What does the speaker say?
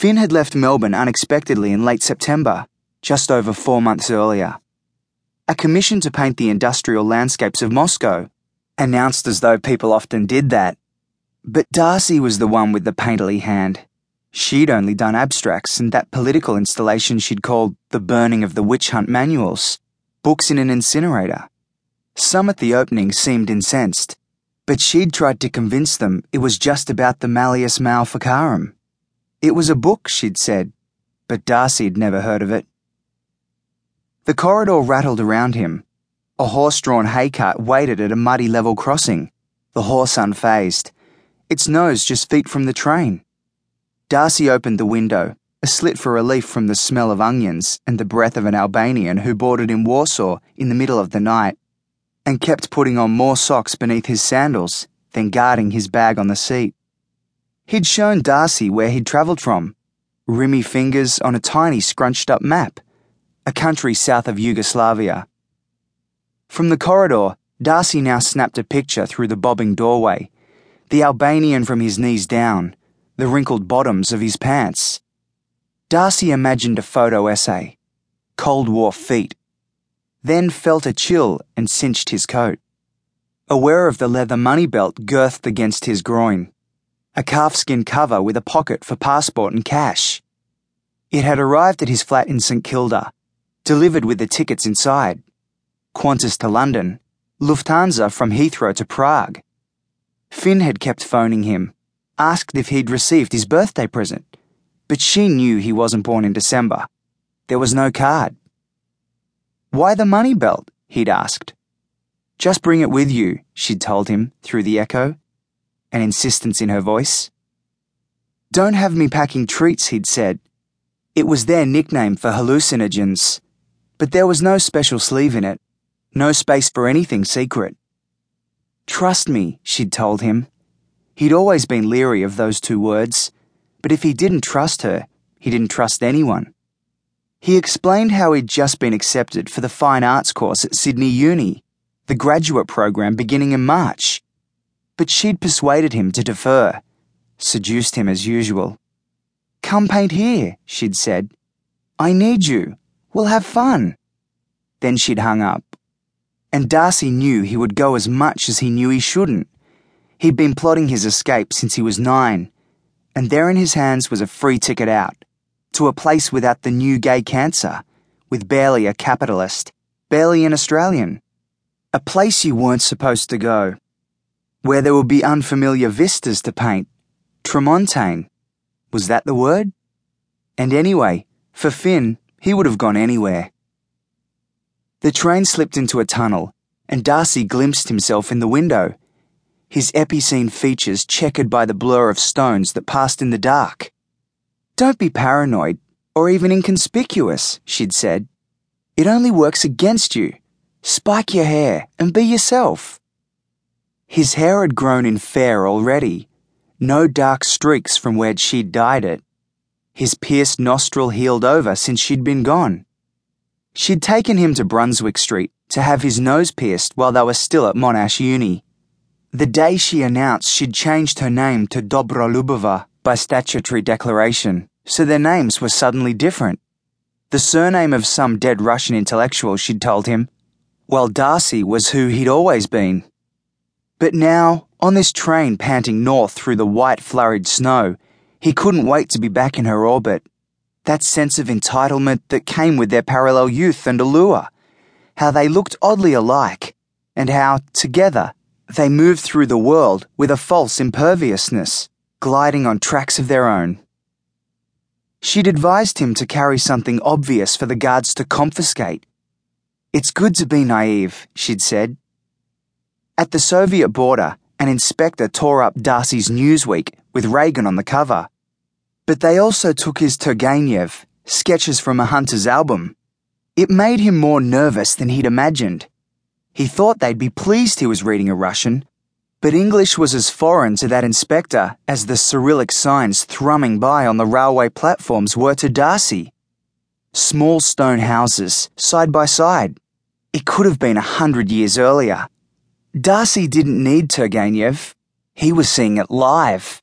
Fin had left Melbourne unexpectedly in late September, just over four months earlier. A commission to paint the industrial landscapes of Moscow, announced as though people often did that. But Darcy was the one with the painterly hand. She'd only done abstracts and that political installation she'd called The Burning of the Witch Hunt Manuals, books in an incinerator. Some at the opening seemed incensed, but she'd tried to convince them it was just about the Malleus Maleficarum. It was a book, she'd said, but Darcy'd never heard of it. The corridor rattled around him. A horse drawn hay cart waited at a muddy level crossing, the horse unfazed, its nose just feet from the train. Darcy opened the window, a slit for relief from the smell of onions and the breath of an Albanian who boarded in Warsaw in the middle of the night, and kept putting on more socks beneath his sandals, then guarding his bag on the seat. He'd shown Darcy where he'd travelled from, rimmy fingers on a tiny scrunched up map, a country south of Yugoslavia. From the corridor, Darcy now snapped a picture through the bobbing doorway, the Albanian from his knees down, the wrinkled bottoms of his pants. Darcy imagined a photo essay, Cold War feet, then felt a chill and cinched his coat. Aware of the leather money belt girthed against his groin a calfskin cover with a pocket for passport and cash. It had arrived at his flat in St Kilda, delivered with the tickets inside. Qantas to London, Lufthansa from Heathrow to Prague. Fin had kept phoning him, asked if he'd received his birthday present, but she knew he wasn't born in December. There was no card. Why the money belt? he'd asked. Just bring it with you, she'd told him through the echo an insistence in her voice. Don't have me packing treats, he'd said. It was their nickname for hallucinogens, but there was no special sleeve in it, no space for anything secret. Trust me, she'd told him. He'd always been leery of those two words, but if he didn't trust her, he didn't trust anyone. He explained how he'd just been accepted for the fine arts course at Sydney Uni, the graduate program beginning in March but she'd persuaded him to defer, seduced him as usual. Come paint here, she'd said. I need you. We'll have fun. Then she'd hung up. And Darcy knew he would go as much as he knew he shouldn't. He'd been plotting his escape since he was nine, and there in his hands was a free ticket out to a place without the new gay cancer, with barely a capitalist, barely an Australian. A place you weren't supposed to go where there would be unfamiliar vistas to paint. Tramontane. Was that the word? And anyway, for Fin, he would have gone anywhere. The train slipped into a tunnel, and Darcy glimpsed himself in the window, his epicene features checkered by the blur of stones that passed in the dark. Don't be paranoid, or even inconspicuous, she'd said. It only works against you. Spike your hair and be yourself. His hair had grown in fair already, no dark streaks from where she'd dyed it. His pierced nostril healed over since she'd been gone. She'd taken him to Brunswick Street to have his nose pierced while they were still at Monash Uni. The day she announced she'd changed her name to Dobrolubova by statutory declaration, so their names were suddenly different. The surname of some dead Russian intellectual, she'd told him, while Darcy was who he'd always been. But now, on this train panting north through the white flurried snow, he couldn't wait to be back in her orbit. That sense of entitlement that came with their parallel youth and allure. How they looked oddly alike, and how, together, they moved through the world with a false imperviousness, gliding on tracks of their own. She'd advised him to carry something obvious for the guards to confiscate. It's good to be naive, she'd said. At the Soviet border, an inspector tore up Darcy's Newsweek with Reagan on the cover. But they also took his Turgenev, sketches from a hunter's album. It made him more nervous than he'd imagined. He thought they'd be pleased he was reading a Russian, but English was as foreign to that inspector as the Cyrillic signs thrumming by on the railway platforms were to Darcy. Small stone houses, side by side. It could have been a hundred years earlier. Darcy didn't need Turgenev. He was seeing it live.